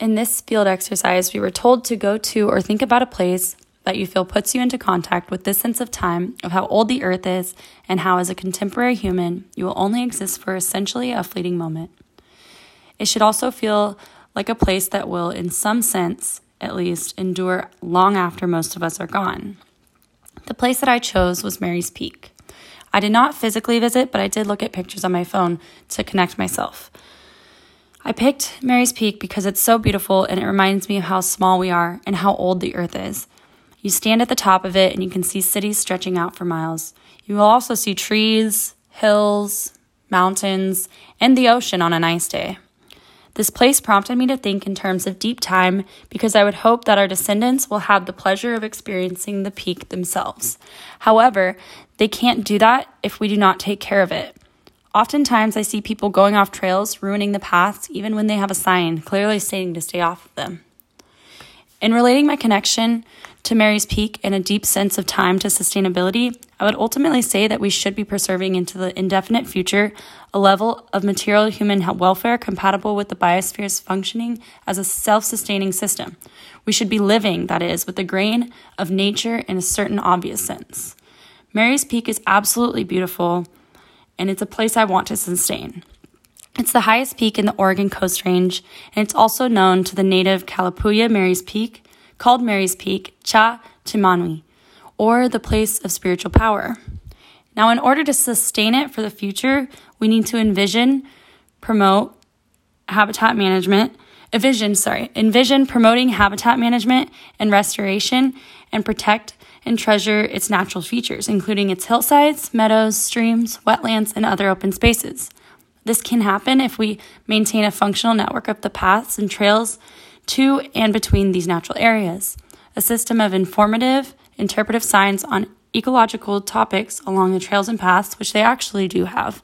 In this field exercise, we were told to go to or think about a place that you feel puts you into contact with this sense of time, of how old the earth is, and how, as a contemporary human, you will only exist for essentially a fleeting moment. It should also feel like a place that will, in some sense at least, endure long after most of us are gone. The place that I chose was Mary's Peak. I did not physically visit, but I did look at pictures on my phone to connect myself. I picked Mary's Peak because it's so beautiful and it reminds me of how small we are and how old the earth is. You stand at the top of it and you can see cities stretching out for miles. You will also see trees, hills, mountains, and the ocean on a nice day. This place prompted me to think in terms of deep time because I would hope that our descendants will have the pleasure of experiencing the peak themselves. However, they can't do that if we do not take care of it. Oftentimes, I see people going off trails, ruining the paths, even when they have a sign clearly stating to stay off of them. In relating my connection to Mary's Peak and a deep sense of time to sustainability, I would ultimately say that we should be preserving into the indefinite future a level of material human welfare compatible with the biosphere's functioning as a self sustaining system. We should be living, that is, with the grain of nature in a certain obvious sense. Mary's Peak is absolutely beautiful, and it's a place I want to sustain. It's the highest peak in the Oregon Coast Range, and it's also known to the native Kalapuya Mary's Peak, called Mary's Peak, Cha Timanui, or the place of spiritual power. Now, in order to sustain it for the future, we need to envision, promote habitat management, envision, sorry, envision promoting habitat management and restoration and protect and treasure its natural features, including its hillsides, meadows, streams, wetlands, and other open spaces. This can happen if we maintain a functional network of the paths and trails to and between these natural areas, a system of informative, interpretive signs on ecological topics along the trails and paths, which they actually do have,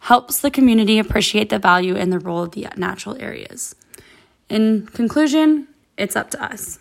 helps the community appreciate the value and the role of the natural areas. In conclusion, it's up to us.